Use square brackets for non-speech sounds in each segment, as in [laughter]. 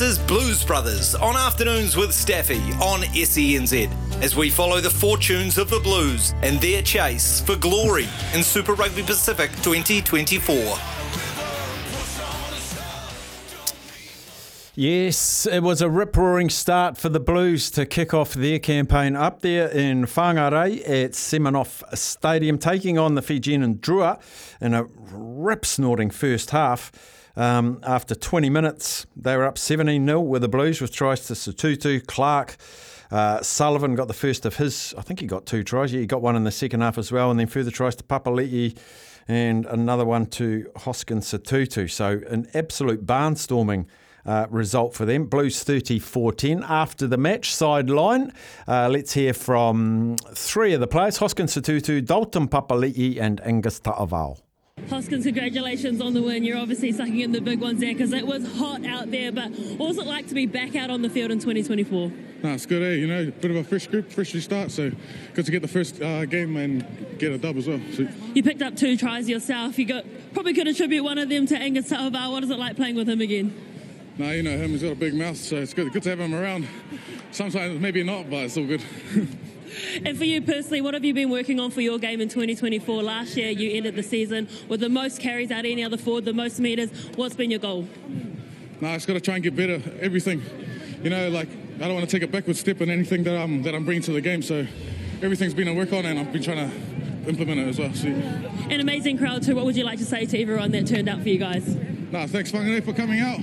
Is Blues Brothers on Afternoons with Staffy on SENZ as we follow the fortunes of the Blues and their chase for glory in Super Rugby Pacific 2024. Yes, it was a rip roaring start for the Blues to kick off their campaign up there in Whangarei at Semenoff Stadium, taking on the Fijian and Drua in a rip snorting first half. Um, after 20 minutes, they were up 17 0 with the Blues with tries to Sotutu, Clark. Uh, Sullivan got the first of his, I think he got two tries. Yeah, he got one in the second half as well, and then further tries to Papali'i and another one to Hoskin Sotutu. So, an absolute barnstorming uh, result for them. Blues 34 10. After the match, sideline, uh, let's hear from three of the players Hoskin Sotutu, Dalton Papali'i, and Angus Ta'avao. Hoskins, congratulations on the win. You're obviously sucking in the big ones there because it was hot out there. But what was it like to be back out on the field in 2024? No, it's good, eh? You know, bit of a fresh group, fresh start. So good to get the first uh, game and get a dub as well. So, you picked up two tries yourself. You got probably could attribute one of them to Angus Ta'avao. What is it like playing with him again? No, you know him. He's got a big mouth, so it's good. Good to have him around. Sometimes maybe not, but it's all good. [laughs] And for you personally, what have you been working on for your game in 2024? Last year, you ended the season with the most carries out of any other forward, the most meters. What's been your goal? No, I just got to try and get better. Everything, you know, like I don't want to take a backward step in anything that I'm that I'm bringing to the game. So everything's been a work on, and I've been trying to implement it as well. So, An amazing crowd too. What would you like to say to everyone that turned out for you guys? No, thanks, Whangarei, for coming out.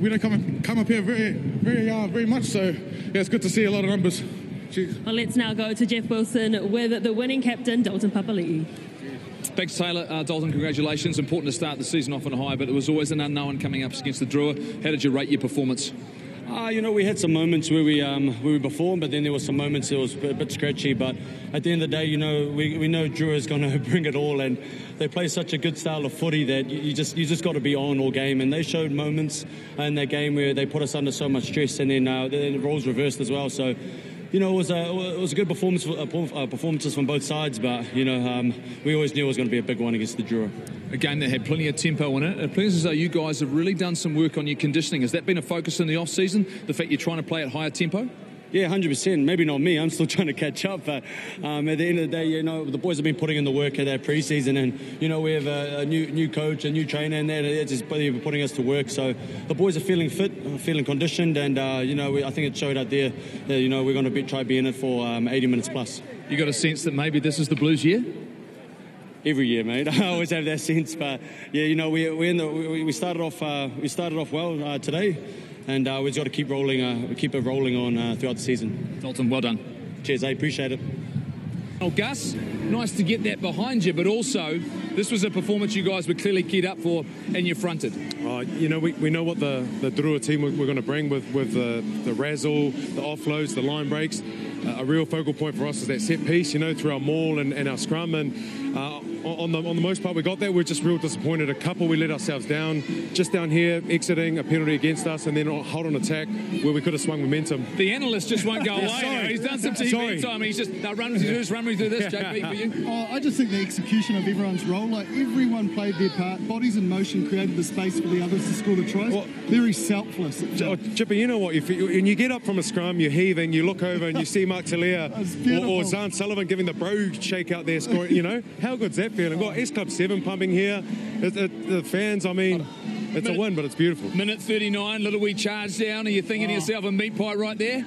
We don't come come up here very, very, uh, very much. So yeah, it's good to see a lot of numbers. Cheers. Well, let's now go to Jeff Wilson with the winning captain, Dalton Papali'i. Thanks, Taylor. Uh, Dalton, congratulations. Important to start the season off on a high, but it was always an unknown coming up against the Drua. How did you rate your performance? Uh, you know, we had some moments where we um, where we performed, but then there were some moments that was a bit scratchy. But at the end of the day, you know, we, we know Drua is going [laughs] to bring it all, and they play such a good style of footy that you, you just you just got to be on all game. And they showed moments in their game where they put us under so much stress, and then uh, then the roles reversed as well. So you know, it was a it was a good performance uh, performances from both sides, but you know, um, we always knew it was going to be a big one against the Drua. A game that had plenty of tempo in it. It appears as though you guys have really done some work on your conditioning. Has that been a focus in the off season? The fact you're trying to play at higher tempo. Yeah, hundred percent. Maybe not me. I'm still [laughs] trying to catch up. But um, at the end of the day, you know, the boys have been putting in the work at their preseason, and you know, we have a, a new new coach, a new trainer, and they're just putting us to work. So the boys are feeling fit, feeling conditioned, and uh, you know, we, I think it showed out there that you know we're going to be, try be in it for um, 80 minutes plus. You got a sense that maybe this is the Blues year. Every year, mate. [laughs] I always have that sense, but yeah, you know, we we, the, we, we started off uh, we started off well uh, today and uh, we've got to keep rolling, uh, keep it rolling on uh, throughout the season. Dalton, well done. Cheers, I appreciate it. Well, Gus, nice to get that behind you, but also this was a performance you guys were clearly keyed up for, and you fronted. Uh, you know, we, we know what the, the Drua team we're, we're going to bring with, with the, the razzle, the offloads, the line breaks. Uh, a real focal point for us is that set piece, you know, through our maul and, and our scrum. And uh, on the on the most part, we got there. We're just real disappointed. A couple we let ourselves down, just down here, exiting a penalty against us, and then hold on attack where we could have swung momentum. The analyst just won't go [laughs] away. Sorry. He's done some TV Sorry. time. He's just no, run me through this, run me through this, JP, [laughs] for you. Oh, I just think the execution of everyone's role, like everyone played their part, bodies in motion created the space for the others to score the tries. Well- Very selfless. Oh, Chipper, you know what? If you, when you get up from a scrum, you're heaving, you look over and you see Mark Tele'a [laughs] or, beautiful. or Zarn Sullivan giving the bro shake out there scoring. You know, how good's that feeling? Got S Club 7 pumping here. It, it, the fans, I mean, it's a win, but it's beautiful. Minute 39, little wee charge down. Are you thinking to yourself a meat pie right there?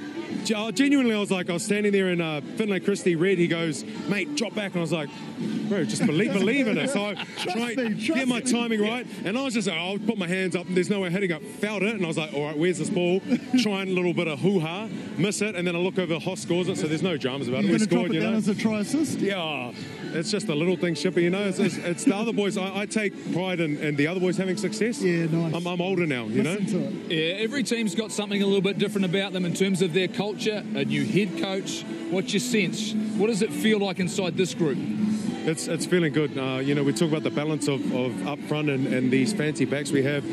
uh, genuinely, I was like, I was standing there in uh, Finlay Christie red. He goes, mate, drop back. And I was like, bro, just believe, believe in it. So I me, trust get my timing right. And I was just like, I'll put my hands up and there's no way hitting it. Felt it. And I was like, all right, where's this ball? [laughs] Trying a little bit of hoo ha, miss it. And then I look over, Hoss scores it. So there's no dramas about it. You're We going to drop it you down know. as a try assist? Yeah, it's just a little thing, Shipper. You know, it's, it's, it's the other boys. I, I take pride in, in the other boys having success. Yeah, nice. I'm, I'm older now, you know. Listen to it. Yeah, every team's got something a little bit different about them in terms of their culture, a new head coach. What's your sense? What does it feel like inside this group? It's it's feeling good. Uh, you know, we talk about the balance of, of up front and, and these fancy backs we have,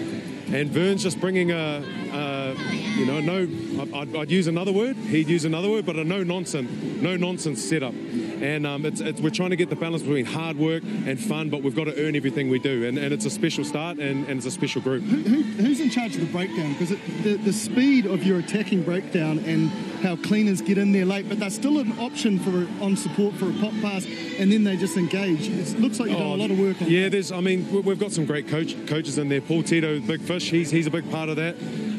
and Vern's just bringing a, a you know, no, I'd, I'd use another word. He'd use another word, but a no nonsense, no nonsense setup. And um, it's, it's we're trying to get the balance between hard work and fun, but we've got to earn everything we do. And, and it's a special start, and, and it's a special group. Who, who's in charge of the breakdown? Because the, the speed of your attacking breakdown and how cleaners get in there late, but that's still an option for on support for a pop pass, and then they just engage. It looks like you've done a lot of work on Oh, Yeah, that. there's. I mean, we- we've got some great coach, coaches in there. Paul Tito, Big Fish, he's he's a big part of that.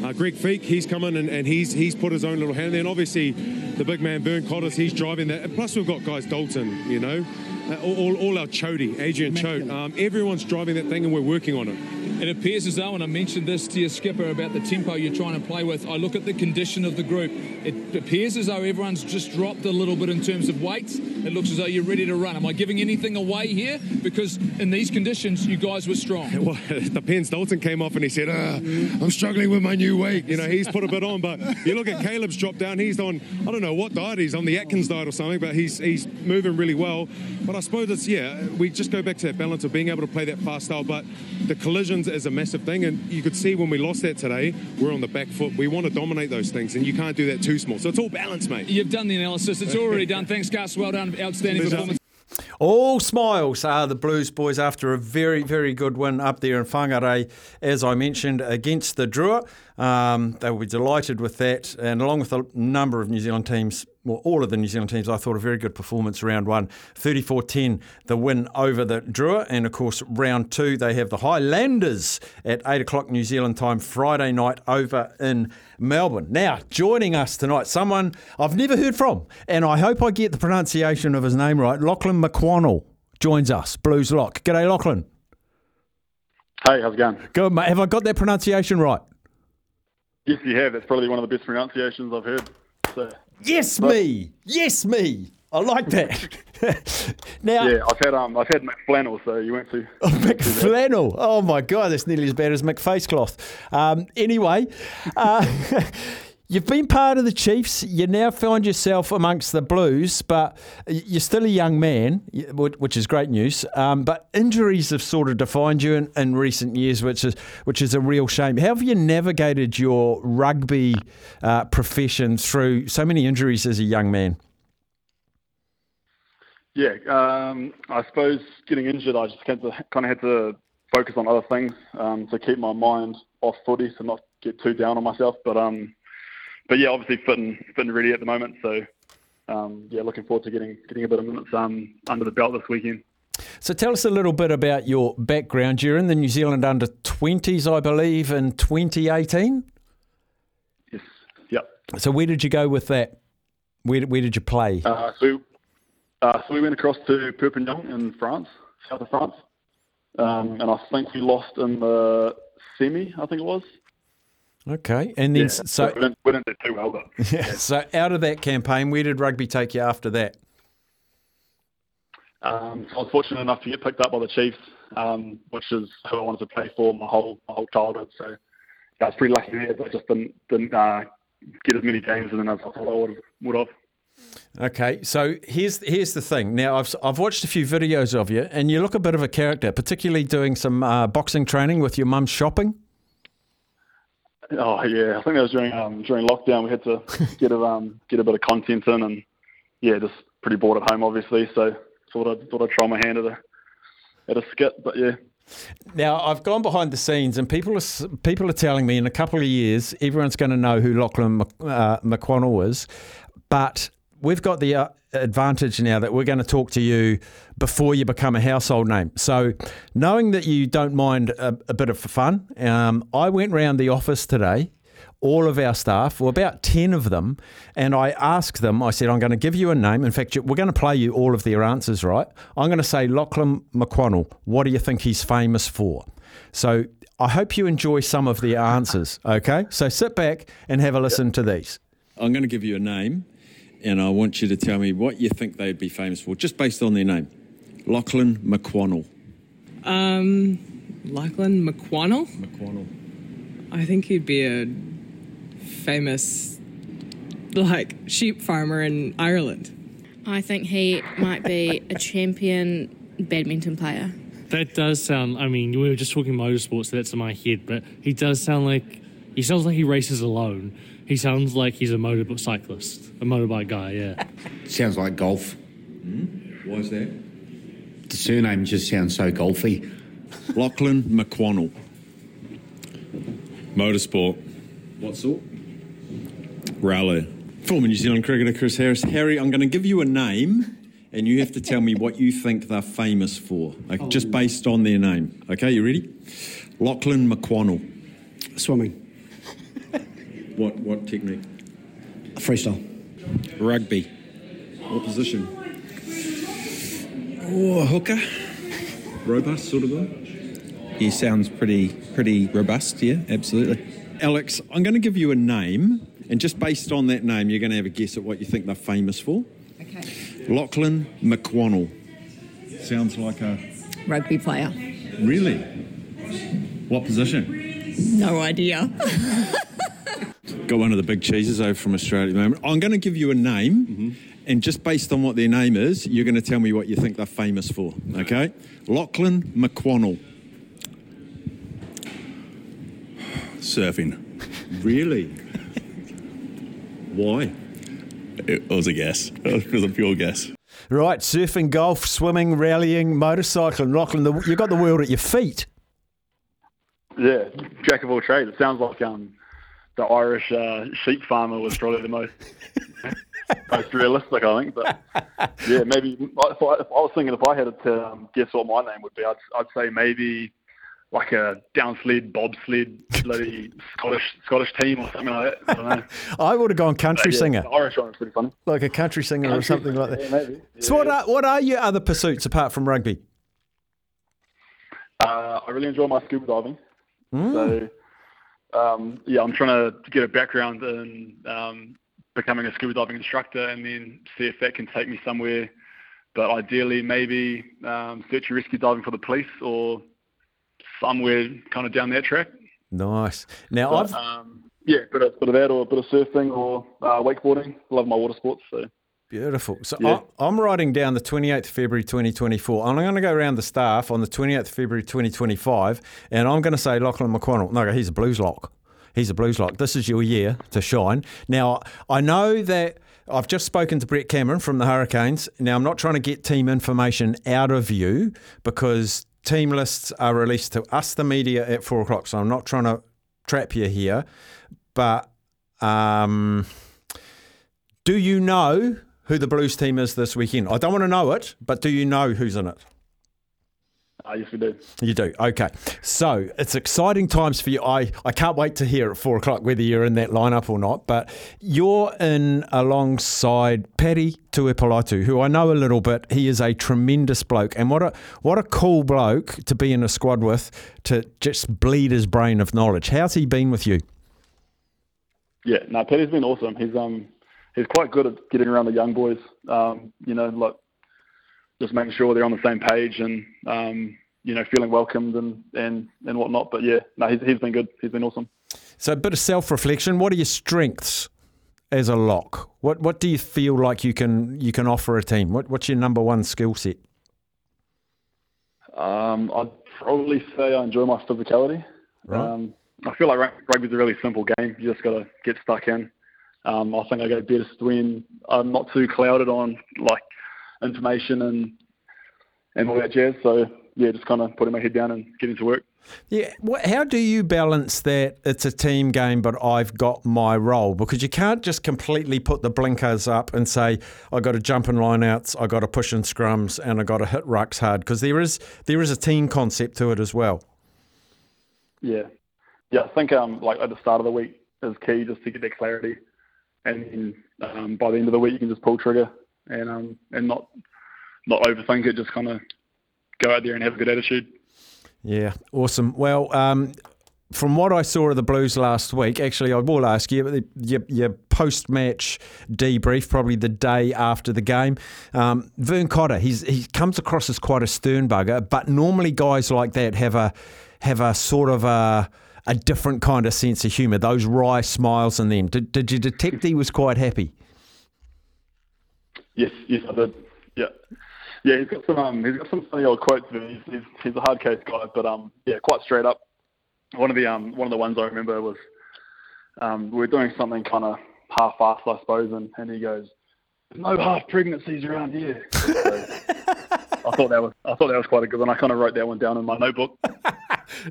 Uh, Greg Feek, he's come in and, and he's he's put his own little hand there. And obviously, the big man Vern Cotter, he's driving that. And plus, we've got guys Dalton, you know, uh, all, all, all our Chody, Adrian Choat. Um, everyone's driving that thing, and we're working on it. It appears as though, and I mentioned this to your skipper about the tempo you're trying to play with. I look at the condition of the group. It appears as though everyone's just dropped a little bit in terms of weight. It looks as though you're ready to run. Am I giving anything away here? Because in these conditions, you guys were strong. [laughs] Well, [laughs] it depends. Dalton came off and he said, ah, I'm struggling with my new weight. You know, he's put a bit on, but you look at Caleb's drop down. He's on, I don't know what diet he's on, the Atkins diet or something, but he's he's moving really well. But I suppose it's, yeah, we just go back to that balance of being able to play that fast style. But the collisions is a massive thing. And you could see when we lost that today, we're on the back foot. We want to dominate those things, and you can't do that too small. So it's all balance, mate. You've done the analysis. It's already done. [laughs] Thanks, Gus. Well done. Outstanding Pleasure. performance. All smiles are the Blues boys after a very, very good win up there in Whangarei, as I mentioned, against the Drua. Um, they will be delighted with that. And along with a number of New Zealand teams, well, all of the New Zealand teams, I thought a very good performance round one. 34 10, the win over the Drua. And of course, round two, they have the Highlanders at 8 o'clock New Zealand time, Friday night over in Melbourne. Now, joining us tonight, someone I've never heard from, and I hope I get the pronunciation of his name right. Laughlan McWhannell joins us, Blues Lock. G'day, Laughlan. Hey, how's it going? Good, mate. Have I got that pronunciation right? Yes, you have. That's probably one of the best pronunciations I've heard. So, Yes, me. Yes, me. I like that. [laughs] now, yeah, I've had um, I've had McFlannel, so you went to. McFlannel. Oh my God, that's nearly as bad as McFacecloth. Um, anyway, uh, [laughs] you've been part of the Chiefs. You now find yourself amongst the Blues, but you're still a young man, which is great news. Um, but injuries have sort of defined you in, in recent years, which is which is a real shame. How have you navigated your rugby uh, profession through so many injuries as a young man? Yeah, um, I suppose getting injured, I just kind of, had to focus on other things um, to keep my mind off footy, to not get too down on myself. But um, but yeah, obviously fit and fit and ready at the moment. So um, yeah, looking forward to getting getting a bit of minutes um, under the belt this weekend. So tell us a little bit about your background. You're in the New Zealand under 20s, I believe, in 2018. Yes. Yep. So where did you go with that? Where, where did you play? Uh, so, uh, so we went across to Perpignan in France, south of France, um, and I think we lost in the semi. I think it was. Okay, and then Yeah, so we didn't, we didn't do too well, [laughs] yeah, so out of that campaign, where did rugby take you after that? um, I was fortunate enough to get picked up by the Chiefs, um, which is who I wanted to play for my whole my whole childhood. So yeah, I was pretty lucky there, but I just didn't didn't uh, get as many games as I thought I would would have. Okay, so here's here's the thing. Now I've I've watched a few videos of you, and you look a bit of a character, particularly doing some uh, boxing training with your mum shopping. Oh yeah, I think that was during um, during lockdown. We had to [laughs] get a um, get a bit of content in, and yeah, just pretty bored at home, obviously. So thought I'd thought I'd try my hand at a at a skit, but yeah. Now I've gone behind the scenes, and people are people are telling me in a couple of years everyone's going to know who Laughlan Mc, uh, McWhannell is, but we've got the uh, advantage now that we're going to talk to you before you become a household name. So, knowing that you don't mind a, a bit of fun, um, I went round the office today. all of our staff, well, about 10 of them, and I asked them, I said, I'm going to give you a name. In fact, we're going to play you all of their answers, right? I'm going to say Laughlan McWhannell. What do you think he's famous for? So I hope you enjoy some of their answers, okay? So sit back and have a listen to these. I'm going to give you a name, and I want you to tell me what you think they'd be famous for, just based on their name. Laughlan McWhannell. Um, Laughlan McWhannell? McWhannell. I think he'd be a famous, like, sheep farmer in Ireland. I think he might be a champion badminton player. That does sound. I mean, we were just talking motorsports, so that's in my head. But he does sound like he sounds like he races alone. He sounds like he's a motorcyclist, a motorbike guy. Yeah. [laughs] Sounds like golf. Hmm? Why is that? The surname just sounds so golfy. [laughs] Laughlan McWhannell. Motorsport. What sort? Rally. Former New Zealand cricketer Chris Harris. Harry, I'm going to give you a name, and you have to tell me what you think they're famous for, like, just oh. based on their name. Okay, you ready? Laughlan McWhannell. Swimming. What what technique? Freestyle. Rugby. What position? Oh, hooker. Robust sort of guy. He sounds pretty pretty robust. Yeah, absolutely. Alex, I'm going to give you a name, and just based on that name, you're going to have a guess at what you think they're famous for. Okay. Laughlan McWhannell. Sounds like a. Rugby player. Really? What position? No idea. [laughs] Got one of the big cheeses over from Australia at the moment. I'm going to give you a name, and just based on what their name is, you're going to tell me what you think they're famous for. Okay? Laughlan McWhannell. Surfing. Really? Why? It was a guess. It was a pure guess. Right, surfing, golf, swimming, rallying, motorcycling. Laughlan, the, you've got the world at your feet. Yeah, jack of all trades. It sounds like um, the Irish uh, sheep farmer was probably the most [laughs] most realistic, I think. But yeah, maybe if I, if I was thinking if I had to um, guess what my name would be, I'd, I'd say maybe like a downsled, bobsled, bloody Scottish Scottish team or something like that. I don't know. [laughs] I would have gone country yeah, singer, The Irish one was pretty funny. like a country singer or something like that. yeah, maybe. So, what are, what are your other pursuits apart from rugby? Uh, I really enjoy my scuba diving. Mm. So, um, yeah, I'm trying to get a background in um, becoming a scuba diving instructor and then see if that can take me somewhere. But ideally, maybe um, search and rescue diving for the police or somewhere kind of down that track. Nice. Now, But, I've um, yeah, bit of, bit of that or a bit of surfing or uh, wakeboarding. Love my water sports. So Beautiful. So Yeah. I, I'm writing down the 28th February 2024. And I'm going to go around the staff on the 28th February 2025, and I'm going to say Laughlan McWhannell. No, he's a blues lock. He's a blues lock. This is your year to shine. Now, I know that I've just spoken to Brett Cameron from the Hurricanes. Now, I'm not trying to get team information out of you because team lists are released to us, the media, at four o'clock. So I'm not trying to trap you here. But um, do you know who the Blues team is this weekend? I don't want to know it, but do you know who's in it? uh, yes, we do. You do. Okay. So it's exciting times for you. I, I can't wait to hear at four o'clock whether you're in that lineup or not. But you're in alongside Paddy Tuipulotu, who I know a little bit. He is a tremendous bloke. And what a what a cool bloke to be in a squad with to just bleed his brain of knowledge. How's he been with you? Yeah, no, Petty's been awesome. He's um he's quite good at getting around the young boys. Um, you know, like just making sure they're on the same page and um, you know, feeling welcomed and and and whatnot. But yeah, no, he's he's been good. He's been awesome. So a bit of self reflection. What are your strengths as a lock? What what do you feel like you can you can offer a team? What what's your number one skill set? Um, I'd probably say I enjoy my physicality. Right. Um, I feel like rug- rugby's a really simple game. You just got to get stuck in. Um, I think I go best when I'm not too clouded on like information and and all that jazz. So yeah, just kind of putting my head down and getting to work. Yeah, how do you balance that? It's a team game, but I've got my role because you can't just completely put the blinkers up and say I got to jump in lineouts, I got to push in scrums, and I got to hit rucks hard because there is there is a team concept to it as well. Yeah, yeah. I think um like at the start of the week, is key just to get that clarity. And then um, by the end of the week, you can just pull trigger and um, and not not overthink it. Just kind of go out there and have a good attitude. Yeah, awesome. Well, um, from what I saw of the Blues last week, actually, I will ask you your, your post match debrief, probably the day after the game. Um, Vern Cotter, he's, he comes across as quite a stern bugger, but normally guys like that have a have a sort of a a different kind of sense of humour. Those wry smiles in them. Did, did you detect he was quite happy? Yes, yes, I did. Yeah, yeah. He's got some um, he's got some funny old quotes. He's, he's, he's a hard case guy, but um, yeah, quite straight up. One of the um, one of the ones I remember was um, we were doing something kind of half-assed, I suppose, and, and he goes, "There's no half pregnancies around here." [laughs] So, I thought that was I thought that was quite a good one. I kind of wrote that one down in my notebook. [laughs]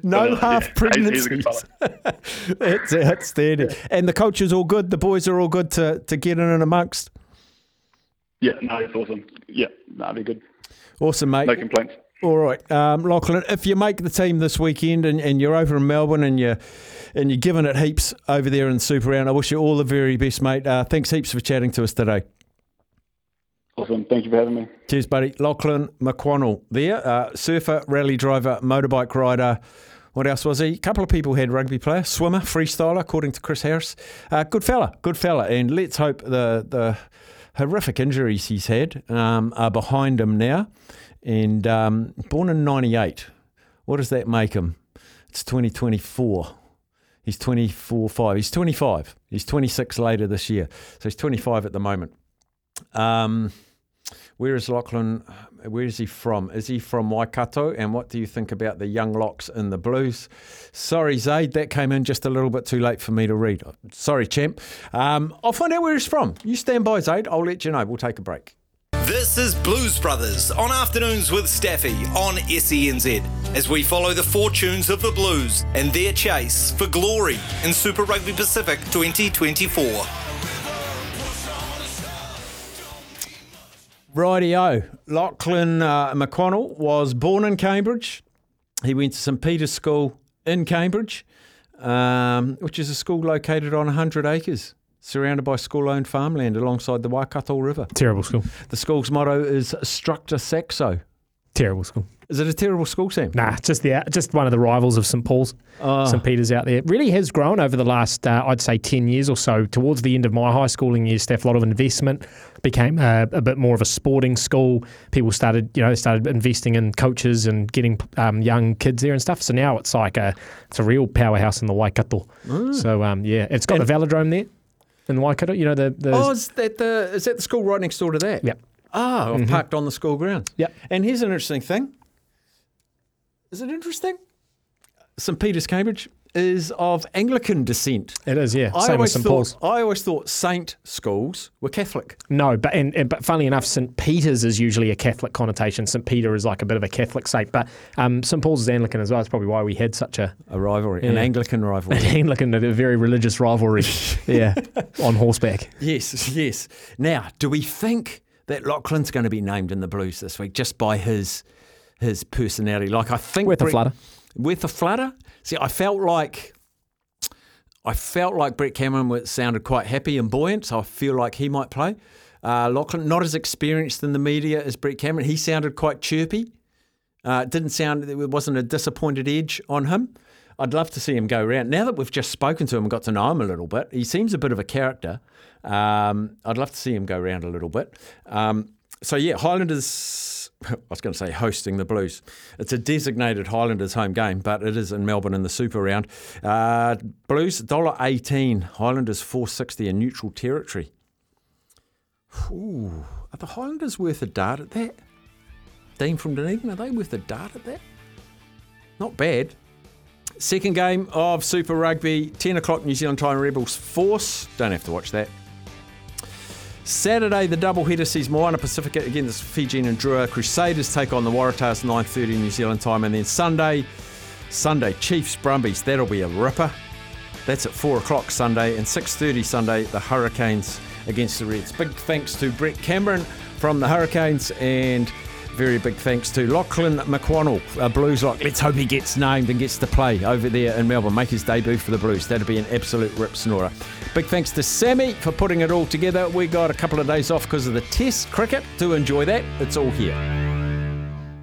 no half yeah, pregnancies. he's- he's a. [laughs] That's outstanding. And the coaches all good. The boys are all good to, to get in and amongst. Yeah, no, it's awesome. Yeah, no, that'd be good. Awesome, mate. No complaints. All right, um, Laughlan. If you make the team this weekend and, and you're over in Melbourne and you're and you're giving it heaps over there in Super Round, I wish you all the very best, mate. Uh, thanks heaps for chatting to us today. Awesome. Thank you for having me. Cheers, buddy. Laughlan McWhannell there, uh, surfer, rally driver, motorbike rider. What else was he? A couple of people had rugby player, swimmer, freestyler, according to Chris Harris. Uh, good fella, good fella. And let's hope the the horrific injuries he's had um, are behind him now. And um, born in '98, what does that make him? It's 2024. He's 24, 5. He's 25. He's 26 later this year. So he's 25 at the moment. Um, where is Laughlan? Where is he from? Is he from Waikato? And what do you think about the young locks in the Blues? Sorry, Zaid, that came in just a little bit too late for me to read. Sorry, champ. Um, I'll find out where he's from. You stand by, Zaid. I'll let you know. We'll take a break. This is Blues Brothers on Afternoons with Staffy on SENZ as we follow the fortunes of the Blues and their chase for glory in Super Rugby Pacific 2024. Rightio. Laughlan uh, McConnell was born in Cambridge. He went to St Peter's School in Cambridge, um, which is a school located on 100 acres, surrounded by school owned farmland alongside the Waikato River. Terrible school. The school's motto is Structor Saxo. Terrible school. Is it a terrible school, Sam? Nah, just the just one of the rivals of St Paul's, Oh. St Peter's out there. Really has grown over the last, uh, I'd say, ten years or so. Towards the end of my high schooling years, Steph, a lot of investment became uh, a bit more of a sporting school. People started, you know, started investing in coaches and getting um, young kids there and stuff. So now it's like a it's a real powerhouse in the Waikato. Mm. So um, yeah, it's got the velodrome there in Waikato. You know the, the Oh, is that the is that the school right next door to that? Yep. Ah, I've Mhm. parked on the school grounds. Yep. And here's an interesting thing. Is it interesting? St Peter's, Cambridge is of Anglican descent. It is, yeah. I Same as always St thought, Paul's. I always thought Saint schools were Catholic. No, but and, and but funnily enough, St Peter's is usually a Catholic connotation. St Peter is like a bit of a Catholic saint, but um, St Paul's is Anglican as well. It's probably why we had such a a rivalry, an Anglican rivalry. an [laughs] Anglican, a very religious rivalry. [laughs] yeah, on horseback. Yes, yes. Now, do we think that Laughlan's going to be named in the Blues this week just by his his personality? Like, I think Worth a Brett- flutter. Worth a flutter. See, I felt like I felt like Brett Cameron sounded quite happy and buoyant, so I feel like he might play. Uh, Laughlan, not as experienced in the media as Brett Cameron, he sounded quite chirpy. Uh, it didn't sound, there wasn't a disappointed edge on him. I'd love to see him go around. Now that we've just spoken to him and got to know him a little bit, he seems a bit of a character. Um, I'd love to see him go around a little bit. Um, so, yeah, Highlanders, I was going to say hosting the Blues. It's a designated Highlanders home game, but it is in Melbourne in the Super Round. Uh, Blues, $1.18. Highlanders, 460 in neutral territory. Ooh, are the Highlanders worth a dart at that? Dean from Dunedin, are they worth a dart at that? Not bad. Second game of Super Rugby, 10 o'clock New Zealand time, Rebels Force. Don't have to watch that. Saturday, the doubleheader sees Moana Pacifica against Fijian and Drua. Crusaders take on the Waratahs 9.30 New Zealand time. And then Sunday, Sunday, Chiefs Brumbies. That'll be a ripper. That's at 4 o'clock Sunday. And 6.30 Sunday, the Hurricanes against the Reds. Big thanks to Brett Cameron from the Hurricanes and very big thanks to Laughlan McWhannell, uh, Blues Lock. Let's hope he gets named and gets to play over there in Melbourne, make his debut for the Blues. That'd be an absolute rip snorer. Big thanks to Sammy for putting it all together. We got a couple of days off because of the test cricket. Do enjoy that. It's all here.